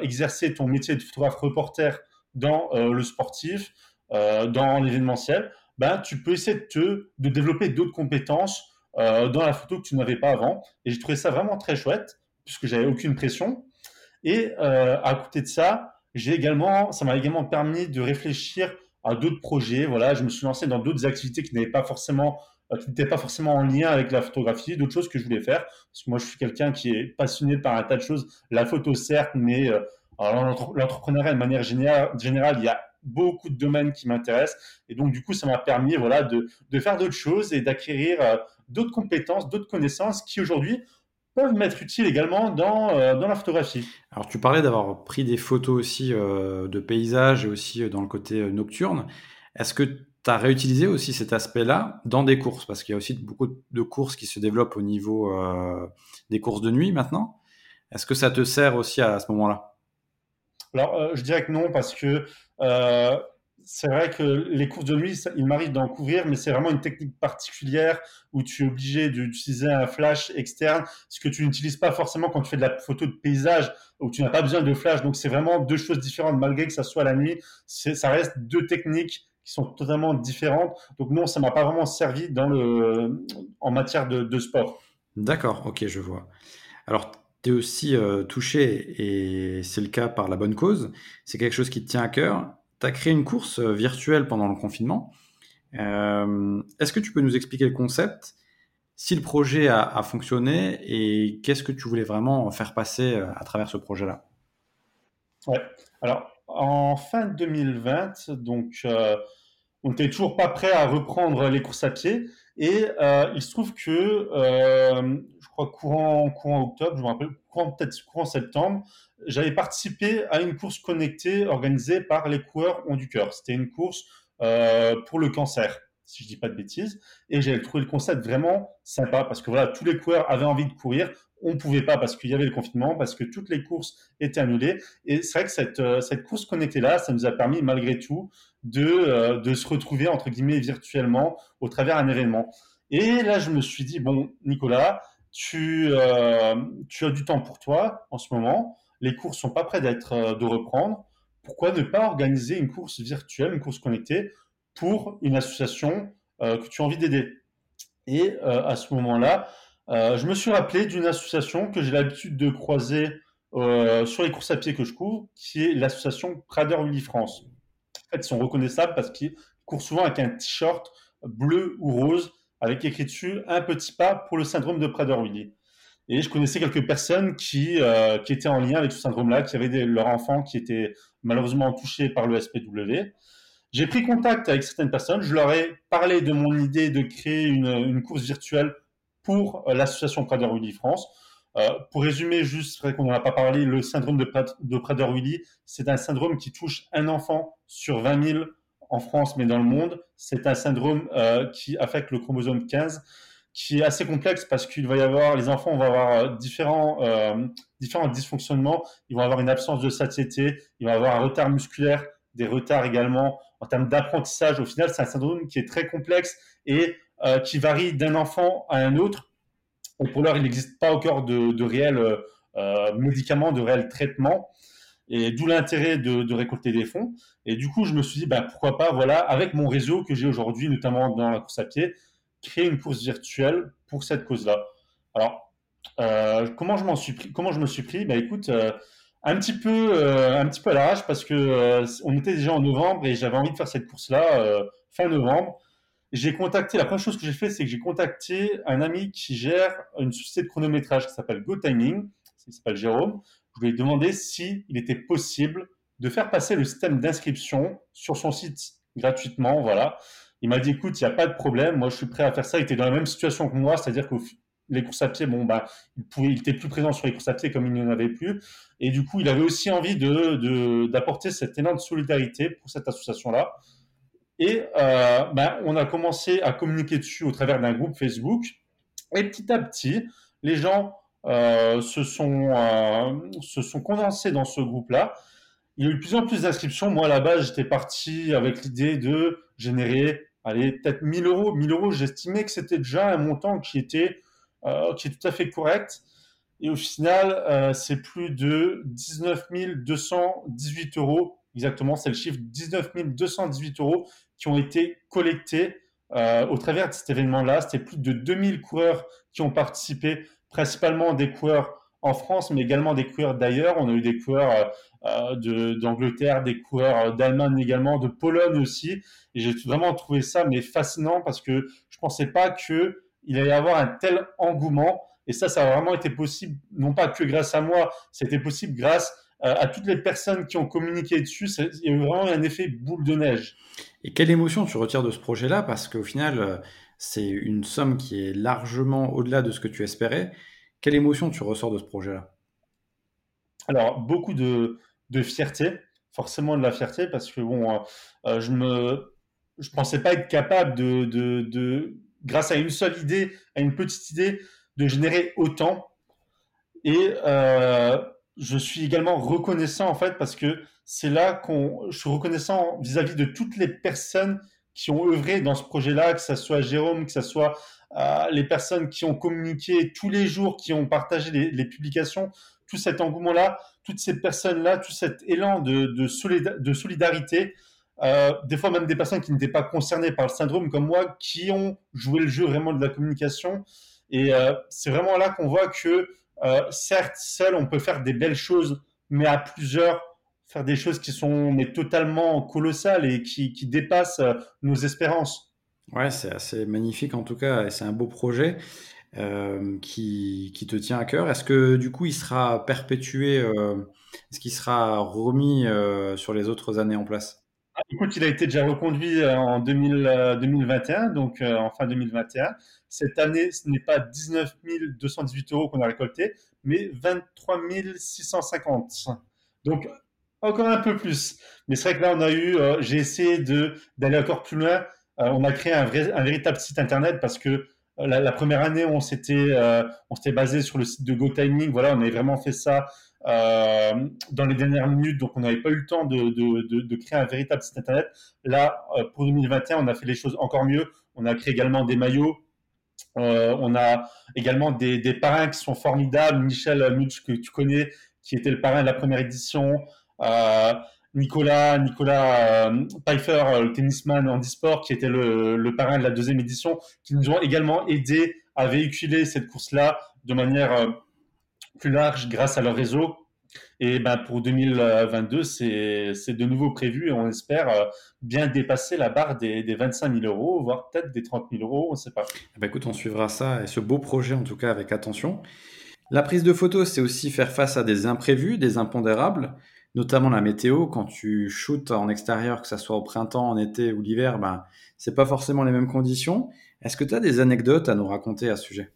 exercer ton métier de photographe reporter dans le sportif, euh, dans l'événementiel, ben, tu peux essayer de, développer d'autres compétences euh, dans la photo que tu n'avais pas avant. Et j'ai trouvé ça vraiment très chouette, puisque j'avais aucune pression. Et euh, à côté de ça, j'ai également, ça m'a également permis de réfléchir à d'autres projets. Voilà, je me suis lancé dans d'autres activités qui n'étaient pas forcément en lien avec la photographie, d'autres choses que je voulais faire. Parce que moi, je suis quelqu'un qui est passionné par un tas de choses. La photo, certes, mais l'entrepreneuriat de manière générale, il y a beaucoup de domaines qui m'intéressent. Et donc, du coup, ça m'a permis voilà, de, de faire d'autres choses et d'acquérir euh, d'autres compétences, d'autres connaissances qui aujourd'hui peuvent m'être utiles également dans, euh, dans la photographie. Alors, tu parlais d'avoir pris des photos aussi euh, de paysages et aussi dans le côté nocturne. Est-ce que tu as réutilisé aussi cet aspect-là dans des courses? Parce qu'il y a aussi beaucoup de courses qui se développent au niveau des courses de nuit maintenant. Est-ce que ça te sert aussi à ce moment-là? Alors, euh, je dirais que non, parce que euh, c'est vrai que les courses de nuit, il m'arrive d'en couvrir, mais c'est vraiment une technique particulière où tu es obligé d'utiliser un flash externe, ce que tu n'utilises pas forcément quand tu fais de la photo de paysage, où tu n'as pas besoin de flash. Donc, c'est vraiment deux choses différentes, malgré que ça soit la nuit. Ça reste deux techniques qui sont totalement différentes. Donc, non, ça m'a pas vraiment servi en matière de, de sport. D'accord, ok, je vois. Alors, tu aussi euh, touché, et c'est le cas par la bonne cause, c'est quelque chose qui te tient à cœur. Tu as créé une course euh, virtuelle pendant le confinement. Euh, est-ce que tu peux nous expliquer le concept, si le projet a, fonctionné et qu'est-ce que tu voulais vraiment faire passer à travers ce projet-là? Ouais, alors en fin 2020, donc on n'était toujours pas prêt à reprendre les courses à pied. Et il se trouve que crois, courant, courant octobre, je me rappelle, courant, peut-être courant septembre, j'avais participé à une course connectée organisée par les coureurs ont du cœur. C'était une course euh, pour le cancer. si je dis pas de bêtises. Et j'ai trouvé le concept vraiment sympa parce que voilà, tous les coureurs avaient envie de courir. On pouvait pas parce qu'il y avait le confinement, parce que toutes les courses étaient annulées. Et c'est vrai que cette, euh, cette course connectée là, ça nous a permis malgré tout de, euh, de se retrouver entre guillemets virtuellement au travers d'un événement. Et là, je me suis dit bon, Nicolas, tu, euh, tu as du temps pour toi en ce moment. Les courses sont pas prêtes d'être de reprendre. Pourquoi ne pas organiser une course virtuelle, une course connectée pour une association que tu as envie d'aider? Et à ce moment-là, euh, je me suis rappelé d'une association que j'ai l'habitude de croiser sur les courses à pied que je couvre, qui est l'association Prader-Willy France. En fait, ils sont reconnaissables parce qu'ils courent souvent avec un t-shirt bleu ou rose avec écrit dessus un petit pas pour le syndrome de Prader-Willy. Et je connaissais quelques personnes qui, qui étaient en lien avec ce syndrome-là, qui avaient des, leur enfant qui était malheureusement touché par le SPW. J'ai pris contact avec certaines personnes, je leur ai parlé de mon idée de créer une, course virtuelle pour euh, l'association Prader-Willy France. Euh, pour résumer, juste, vrai qu'on n'en a pas parlé, le syndrome de, de Prader-Willy, c'est un syndrome qui touche un enfant sur 20 000 en France, mais dans le monde. C'est un syndrome euh, qui affecte le chromosome 15, qui est assez complexe parce qu'il va y avoir, les enfants vont avoir différents, différents dysfonctionnements. Ils vont avoir une absence de satiété, ils vont avoir un retard musculaire, des retards également en termes d'apprentissage. Au final, c'est un syndrome qui est très complexe et euh, qui varie d'un enfant à un autre. Pour l'heure, il n'existe pas encore de, réels euh, médicaments, de réels traitements. Et d'où l'intérêt de, récolter des fonds. Et du coup, je me suis dit, bah, pourquoi pas, voilà, avec mon réseau que j'ai aujourd'hui, notamment dans la course à pied, créer une course virtuelle pour cette cause-là. Alors, euh, comment je suis Comment je me suis pris? Bah, écoute, un petit peu, euh, un petit peu à l'arrache parce que euh, on était déjà en novembre et j'avais envie de faire cette course-là euh, fin novembre. J'ai contacté, la première chose que j'ai fait, c'est que j'ai contacté un ami qui gère une société de chronométrage qui s'appelle GoTiming, il s'appelle Jérôme. Je lui ai demandé s'il était possible de faire passer le système d'inscription sur son site gratuitement, voilà. Il m'a dit, écoute, il n'y a pas de problème, moi je suis prêt à faire ça. Il était dans la même situation que moi, c'est-à-dire qu'au les courses à pied, bon, bah, il, pouvait, il était plus présent sur les courses à pied comme il n'y en avait plus. Et du coup, il avait aussi envie de, d'apporter cette énorme solidarité pour cette association-là. Et bah, on a commencé à communiquer dessus au travers d'un groupe Facebook. Et petit à petit, les gens euh, se, sont, euh, se sont condensés dans ce groupe-là. Il y a eu de plus en plus d'inscriptions. Moi, base, j'étais parti avec l'idée de générer, peut-être 1000 euros. 1000 euros, j'estimais que c'était déjà un montant qui était qui est tout à fait correct. Et au final, c'est plus de 19 218 euros, exactement, c'est le chiffre, 19 218 euros qui ont été collectés euh, au travers de cet événement-là. C'était plus de 2000 coureurs qui ont participé, principalement des coureurs en France, mais également des coureurs d'ailleurs. On a eu des coureurs d'Angleterre, des coureurs d'Allemagne également, de Pologne aussi. Et j'ai vraiment trouvé ça mais fascinant parce que je pensais pas que il allait y avoir un tel engouement. Et ça, ça a vraiment été possible, non pas que grâce à moi, c'était possible grâce euh, à toutes les personnes qui ont communiqué dessus. Il y a eu vraiment un effet boule de neige. Et quelle émotion tu retires de ce projet-là? Parce qu'au final, euh, c'est une somme qui est largement au-delà de ce que tu espérais. Quelle émotion tu ressors de ce projet-là? Alors, beaucoup de, fierté, forcément de la fierté, parce que bon, euh, je me, je pensais pas être capable de, de grâce à une seule idée, à une petite idée, de générer autant. Et euh, je suis également reconnaissant en fait parce que c'est là qu'on, je suis reconnaissant vis-à-vis de toutes les personnes qui ont œuvré dans ce projet-là, que ce soit Jérôme, que ce soit euh, les personnes qui ont communiqué tous les jours, qui ont partagé les, publications, tout cet engouement-là, toutes ces personnes-là, tout cet élan de, de, de solidarité. Euh, des fois même des personnes qui n'étaient pas concernées par le syndrome comme moi, qui ont joué le jeu vraiment de la communication. Et euh, c'est vraiment là qu'on voit que, euh, certes, seul, on peut faire des belles choses, mais à plusieurs, faire des choses qui sont totalement colossales et qui, dépassent nos espérances. Ouais, c'est assez magnifique en tout cas, et c'est un beau projet. qui, qui, te tient à cœur. Est-ce que du coup il sera perpétué, est-ce qu'il sera remis sur les autres années en place? Ah, écoute, il a été déjà reconduit euh, en 2021, euh, donc euh, en fin 2021. Cette année, ce n'est pas 19 218 euros qu'on a récolté, mais 23 650. Donc, encore un peu plus. Mais c'est vrai que là, on a eu, j'ai essayé d'aller encore plus loin. on a créé un, véritable site internet parce que la, première année, on s'était, on s'était basé sur le site de GoTiming. Voilà, on avait vraiment fait ça dans les dernières minutes, donc on n'avait pas eu le temps de, créer un véritable site internet. Là, pour 2021, on a fait les choses encore mieux. On a créé également des maillots. on a également des, parrains qui sont formidables. Michel Mutsch, que tu connais, qui était le parrain de la première édition. Euh, Nicolas, Nicolas euh, Pfeiffer, euh, le tennisman handisport, qui était le, le, parrain de la deuxième édition, qui nous ont également aidé à véhiculer cette course-là de manière plus large grâce à leur réseau. Et ben pour 2022, c'est de nouveau prévu et on espère bien dépasser la barre des, des 25 000 euros, voire peut-être des 30 000 euros, on ne sait pas. Eh ben écoute, on suivra ça et ce beau projet en tout cas avec attention. La prise de photos, c'est aussi faire face à des imprévus, des impondérables, notamment la météo. Quand tu shootes en extérieur, que ce soit au printemps, en été ou l'hiver, ben, c'est pas forcément les mêmes conditions. Est-ce que tu as des anecdotes à nous raconter à ce sujet?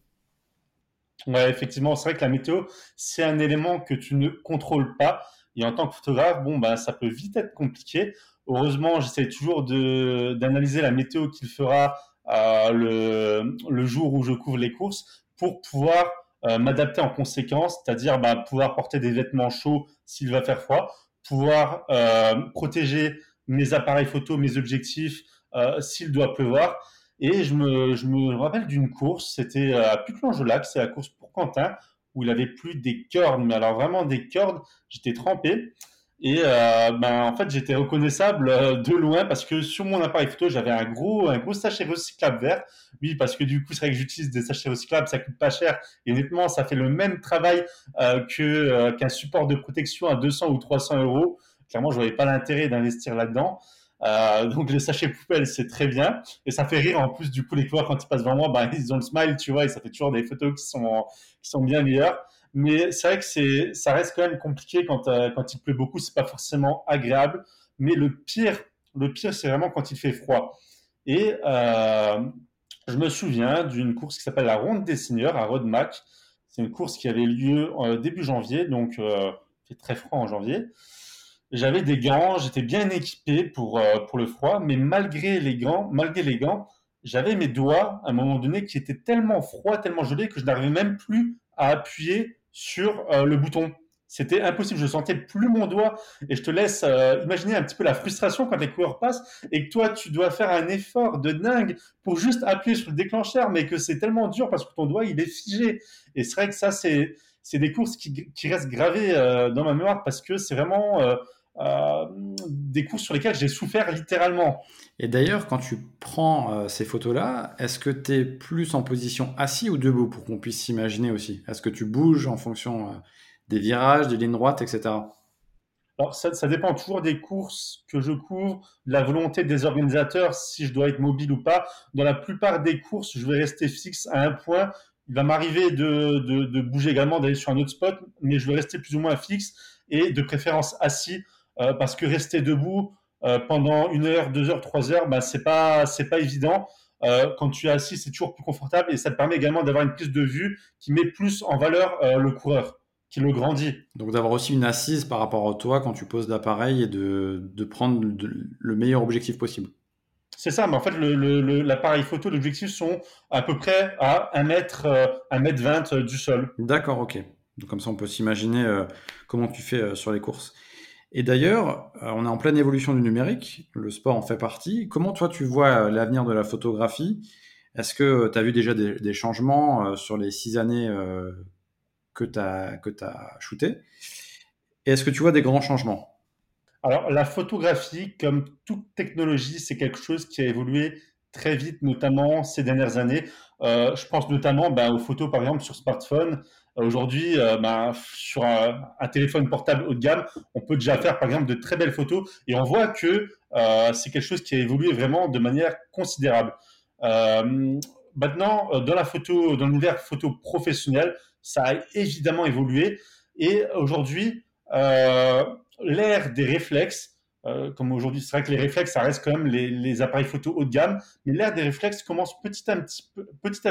Ouais, effectivement, c'est vrai que la météo, c'est un élément que tu ne contrôles pas. Et en tant que photographe, bon, ben, ça peut vite être compliqué. Heureusement, j'essaie toujours d'analyser la météo qu'il fera euh, le, le jour où je couvre les courses pour pouvoir euh, m'adapter en conséquence, c'est-à-dire bah, pouvoir porter des vêtements chauds s'il va faire froid, pouvoir euh, protéger mes appareils photo, mes objectifs euh, s'il doit pleuvoir. Et je me, je me rappelle d'une course, c'était à Puclange-Lac, c'est la course pour Quentin, où il avait plus des cordes, mais alors vraiment des cordes, j'étais trempé. Et euh, ben, en fait, j'étais reconnaissable euh, de loin parce que sur mon appareil photo, j'avais un gros, un gros sachet recyclable vert. Oui, parce que du coup, c'est vrai que j'utilise des sachets recyclables, ça coûte pas cher. Et honnêtement, ça fait le même travail euh, que qu'un support de protection à 200 ou 300 euros. Clairement, je voyais pas l'intérêt d'investir là-dedans. Euh, donc les sachets poubelles, c'est très bien. Et ça fait rire en plus, du coup, les coureurs, quand ils passent devant moi, ben, ils ont le smile, tu vois, et ça fait toujours des photos qui sont, qui sont bien meilleures. Mais c'est vrai que c'est, ça reste quand même compliqué quand, euh, il pleut beaucoup, c'est pas forcément agréable. Mais le pire, le pire, c'est vraiment quand il fait froid. Et euh, je me souviens d'une course qui s'appelle la Ronde des Seigneurs à Rodmac. C'est une course qui avait lieu début janvier, donc il fait très froid en janvier. J'avais des gants, j'étais bien équipé pour, pour le froid, mais malgré les gants, malgré les gants, j'avais mes doigts à un moment donné qui étaient tellement froids, tellement gelés que je n'arrivais même plus à appuyer sur euh, le bouton. C'était impossible, je sentais plus mon doigt et je te laisse euh, imaginer un petit peu la frustration quand les coureurs passent et que toi tu dois faire un effort de dingue pour juste appuyer sur le déclencheur mais que c'est tellement dur parce que ton doigt il est figé et c'est vrai que ça c'est c'est des courses qui, qui restent gravées euh, dans ma mémoire parce que c'est vraiment des courses sur lesquelles j'ai souffert littéralement. Et d'ailleurs, quand tu prends euh, ces photos-là, est-ce que tu es plus en position assis ou debout pour qu'on puisse s'imaginer aussi? Est-ce que tu bouges en fonction euh, des virages, des lignes droites, etc. Alors, ça, ça, dépend toujours des courses que je couvre, de la volonté des organisateurs, si je dois être mobile ou pas. Dans la plupart des courses, je vais rester fixe à un point. Il va m'arriver de, de, de, bouger également, d'aller sur un autre spot, mais je vais rester plus ou moins fixe et de préférence assis euh, parce que rester debout euh, pendant une heure, deux heures, trois heures, bah, c'est pas c'est pas évident. Euh, quand tu es assis, c'est toujours plus confortable et ça te permet également d'avoir une prise de vue qui met plus en valeur le coureur, qui le grandit. Donc d'avoir aussi une assise par rapport à toi quand tu poses l'appareil et de, de prendre le meilleur objectif possible. C'est ça, mais en fait, l'appareil photo, l'objectif sont à peu près à 1 mètre, 1 mètre 20 du sol. D'accord, ok. Donc comme ça, on peut s'imaginer comment tu fais sur les courses. Et d'ailleurs, euh, on est en pleine évolution du numérique, le sport en fait partie. Comment toi tu vois euh, l'avenir de la photographie? Est-ce que tu as vu déjà des, changements euh, sur les six années que tu as, que shooté Et est-ce que tu vois des grands changements? Alors, la photographie, comme toute technologie, c'est quelque chose qui a évolué très vite, notamment ces dernières années. je pense notamment bah, aux photos, par exemple, sur smartphone. Aujourd'hui, euh, ben, sur un, téléphone portable haut de gamme, on peut déjà faire par exemple de très belles photos et on voit que euh, c'est quelque chose qui a évolué vraiment de manière considérable. Euh, maintenant, dans la photo, dans l'univers photo professionnel, ça a évidemment évolué et aujourd'hui, l'ère des réflexes, comme aujourd'hui, c'est vrai que les réflexes, ça reste quand même les, appareils photo haut de gamme, mais l'ère des réflexes commence petit, à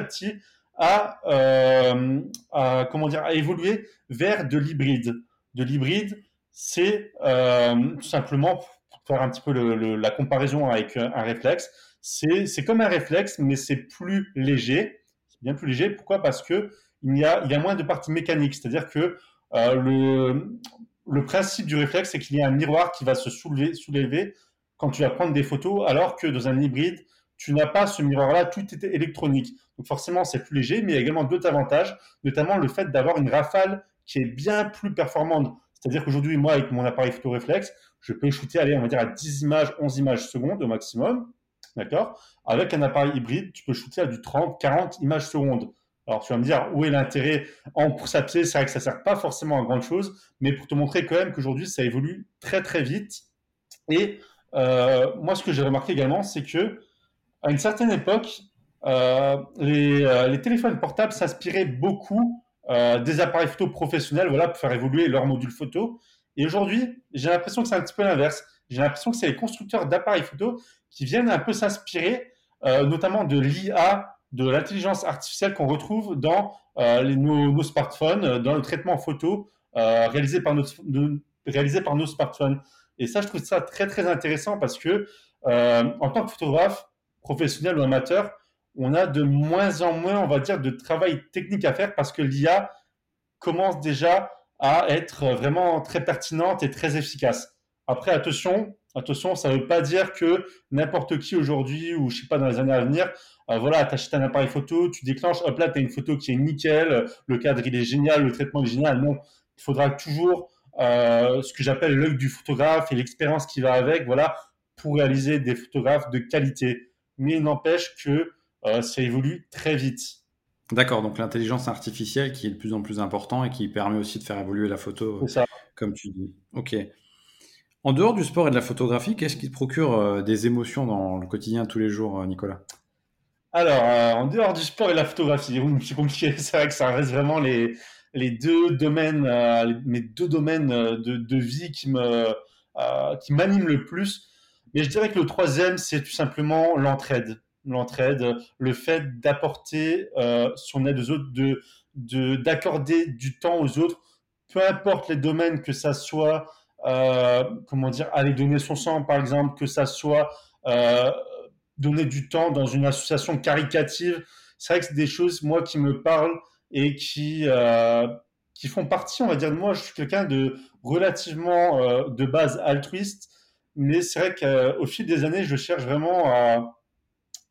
petit euh, à, comment dire, à évoluer vers de l'hybride. De l'hybride, c'est euh, tout simplement, pour faire un petit peu la comparaison avec un réflexe, c'est comme un réflexe, mais c'est plus léger. C'est bien plus léger. Pourquoi? Parce que il y, a, il y a moins de parties mécaniques. C'est-à-dire que euh, le, le principe du réflexe, c'est qu'il y a un miroir qui va se soulever, soulever quand tu vas prendre des photos, alors que dans un hybride, tu n'as pas ce miroir-là, tout est électronique. Donc forcément, c'est plus léger, mais il y a également d'autres avantages, notamment le fait d'avoir une rafale qui est bien plus performante. C'est-à-dire qu'aujourd'hui, moi, avec mon appareil photo réflexe, je peux shooter, allez, on va dire à 10 images, 11 images secondes au maximum. D'accord? Avec un appareil hybride, tu peux shooter à du 30, 40 images secondes. Alors tu vas me dire où est l'intérêt? En course à pied C'est vrai que ça sert pas forcément à grand chose, mais pour te montrer quand même qu'aujourd'hui ça évolue très très vite. Et euh, moi, ce que j'ai remarqué également, c'est que à une certaine époque, euh, les, euh, les, téléphones portables s'inspiraient beaucoup des appareils photo professionnels, voilà, pour faire évoluer leur module photo. Et aujourd'hui, j'ai l'impression que c'est un petit peu l'inverse. J'ai l'impression que c'est les constructeurs d'appareils photo qui viennent un peu s'inspirer, notamment de l'IA de l'intelligence artificielle qu'on retrouve dans euh, nos, smartphones, euh, dans le traitement photo euh, réalisé, par nos, réalisé par nos smartphones. Et ça, je trouve ça très, très intéressant parce que en tant que photographe professionnel ou amateur, on a de moins en moins, on va dire, de travail technique à faire parce que l'IA commence déjà à être vraiment très pertinente et très efficace. Après, attention, attention, ça ne veut pas dire que n'importe qui aujourd'hui ou je sais pas dans les années à venir euh, voilà, tu achètes un appareil photo, tu déclenches, hop là, tu as une photo qui est nickel, le cadre il est génial, le traitement est génial. Non, il faudra toujours euh, ce que j'appelle l'œil du photographe et l'expérience qui va avec, voilà, pour réaliser des photographes de qualité. Mais il n'empêche que euh, ça évolue très vite. D'accord, donc l'intelligence artificielle qui est de plus en plus important et qui permet aussi de faire évoluer la photo, ça. comme tu dis. Ok. En dehors du sport et de la photographie, qu'est-ce qui te procure des émotions dans le quotidien tous les jours, Nicolas? Alors, euh, en dehors du sport et la photographie, c'est compliqué. C'est vrai que ça reste vraiment les, les deux domaines, euh, mes deux domaines euh, de, de vie qui me qui m'animent le plus. Mais je dirais que le troisième, c'est tout simplement l'entraide. L'entraide, le fait d'apporter son aide aux autres, de d'accorder du temps aux autres, peu importe les domaines, que ça soit, comment dire, aller donner son sang, par exemple, que ça soit donner du temps dans une association caricative. C'est vrai que c'est des choses, moi, qui me parlent et qui, euh, qui font partie, on va dire, de moi. Je suis quelqu'un de relativement euh, de base altruiste, mais c'est vrai qu'au fil des années, je cherche vraiment à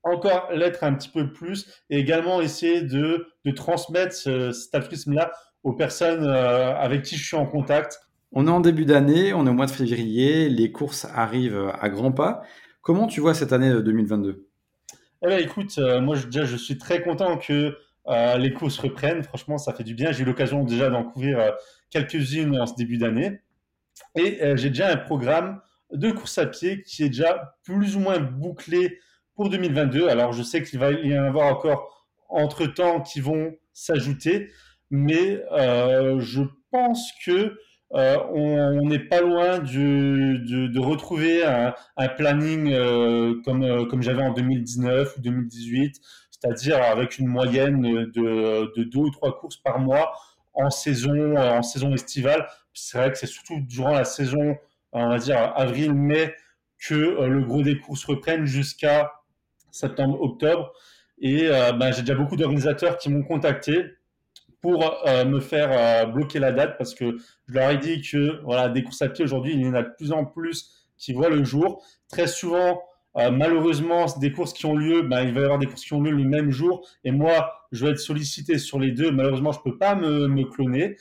encore l'être un petit peu plus et également essayer de, de transmettre cet altruisme-là aux personnes euh, avec qui je suis en contact. On est en début d'année, on est au mois de février, les courses arrivent à grands pas. Comment tu vois cette année 2022 eh ben, écoute, euh, moi je, déjà je suis très content que euh, les courses reprennent. Franchement, ça fait du bien. J'ai eu l'occasion déjà d'en couvrir euh, quelques-unes en ce début d'année. Et j'ai déjà un programme de course à pied qui est déjà plus ou moins bouclé pour 2022. Alors je sais qu'il va y en avoir encore entre-temps qui vont s'ajouter, mais je pense que euh, on n'est pas loin de, retrouver un, planning euh, comme, euh, comme j'avais en 2019 ou 2018, c'est-à-dire avec une moyenne de, deux ou trois courses par mois en saison, en saison estivale. C'est vrai que c'est surtout durant la saison, on va dire avril-mai, que le gros des courses reprennent jusqu'à septembre-octobre. Et ben, j'ai déjà beaucoup d'organisateurs qui m'ont contacté pour euh, me faire euh, bloquer la date parce que je leur ai dit que voilà, des courses à pied aujourd'hui, il y en a de plus en plus qui voient le jour. Très souvent, euh, malheureusement, des courses qui ont lieu, ben, il va y avoir des courses qui ont lieu le même jour. Et moi, je vais être sollicité sur les deux. Malheureusement, je ne peux pas me, me cloner.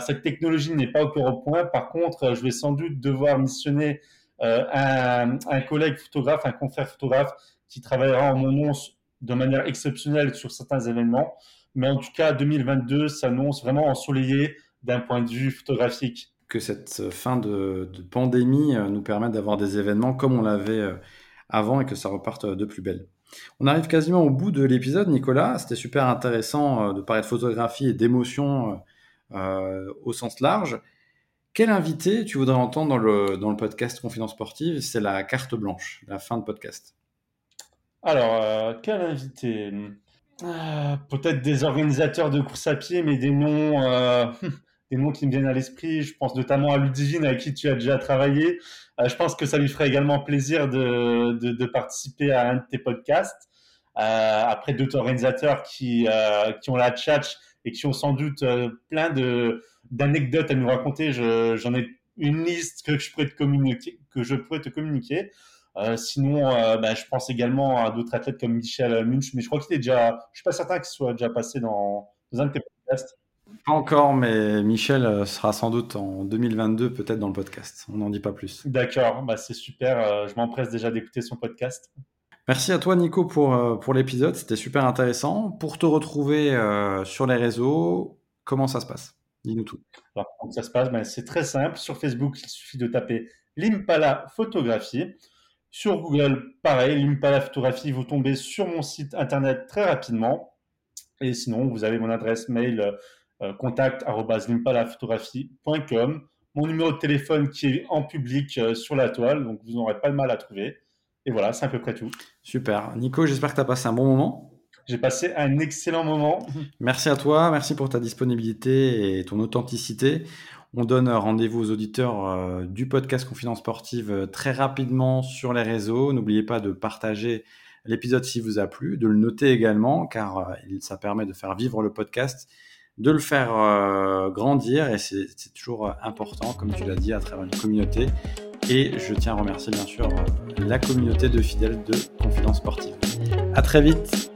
cette technologie n'est pas encore au point. Par contre, je vais sans doute devoir missionner un, un, collègue photographe, un confrère photographe qui travaillera en mon nom de manière exceptionnelle sur certains événements. Mais en tout cas, 2022 s'annonce vraiment ensoleillé d'un point de vue photographique. Que cette fin de, pandémie euh, nous permette d'avoir des événements comme on l'avait euh, avant et que ça reparte de plus belle. On arrive quasiment au bout de l'épisode, Nicolas. C'était super intéressant euh, de parler de photographie et d'émotion au sens large. Quel invité tu voudrais entendre dans le, dans le podcast Confidence Sportive? C'est la carte blanche, la fin de podcast. Alors, quel invité? Euh, peut-être des organisateurs de course à pied, mais des noms, euh, des noms qui me viennent à l'esprit. Je pense notamment à Ludivine avec qui tu as déjà travaillé. je pense que ça lui ferait également plaisir de, participer à un de tes podcasts. après d'autres organisateurs qui, qui ont la tchatch et qui ont sans doute plein de d'anecdotes à nous raconter. J'en ai une liste que je pourrais te communiquer. Euh, sinon, euh, bah, je pense également à d'autres athlètes comme Michel Munch, mais je crois qu'il est déjà. Je suis pas certain qu'il soit déjà passé dans, un de tes podcasts. Pas encore, mais Michel euh, sera sans doute en 2022 peut-être dans le podcast. On n'en dit pas plus. D'accord, bah c'est super. je m'empresse déjà d'écouter son podcast. Merci à toi Nico pour, pour l'épisode, c'était super intéressant. Pour te retrouver sur les réseaux, comment ça se passe? Dis-nous tout. Alors, comment ça se passe? Ben, C'est très simple. Sur Facebook, il suffit de taper l'Impala Photographie. Sur Google, pareil, l'Impala Photographie, vous tombez sur mon site internet très rapidement. Et sinon, vous avez mon adresse mail euh, contact.limpalaphotographie.com, mon numéro de téléphone qui est en public euh, sur la toile, donc vous n'aurez pas de mal à trouver. Et voilà, c'est à peu près tout. Super. Nico, j'espère que tu as passé un bon moment. J'ai passé un excellent moment. Merci à toi, merci pour ta disponibilité et ton authenticité. On donne rendez-vous aux auditeurs euh, du podcast Confidence Sportive euh, très rapidement sur les réseaux. N'oubliez pas de partager l'épisode s'il vous a plu, de le noter également, car euh, ça permet de faire vivre le podcast, de le faire grandir, et c'est toujours important, comme tu l'as dit, à travers une communauté. Et je tiens à remercier bien sûr la communauté de fidèles de Confidence Sportive. À très vite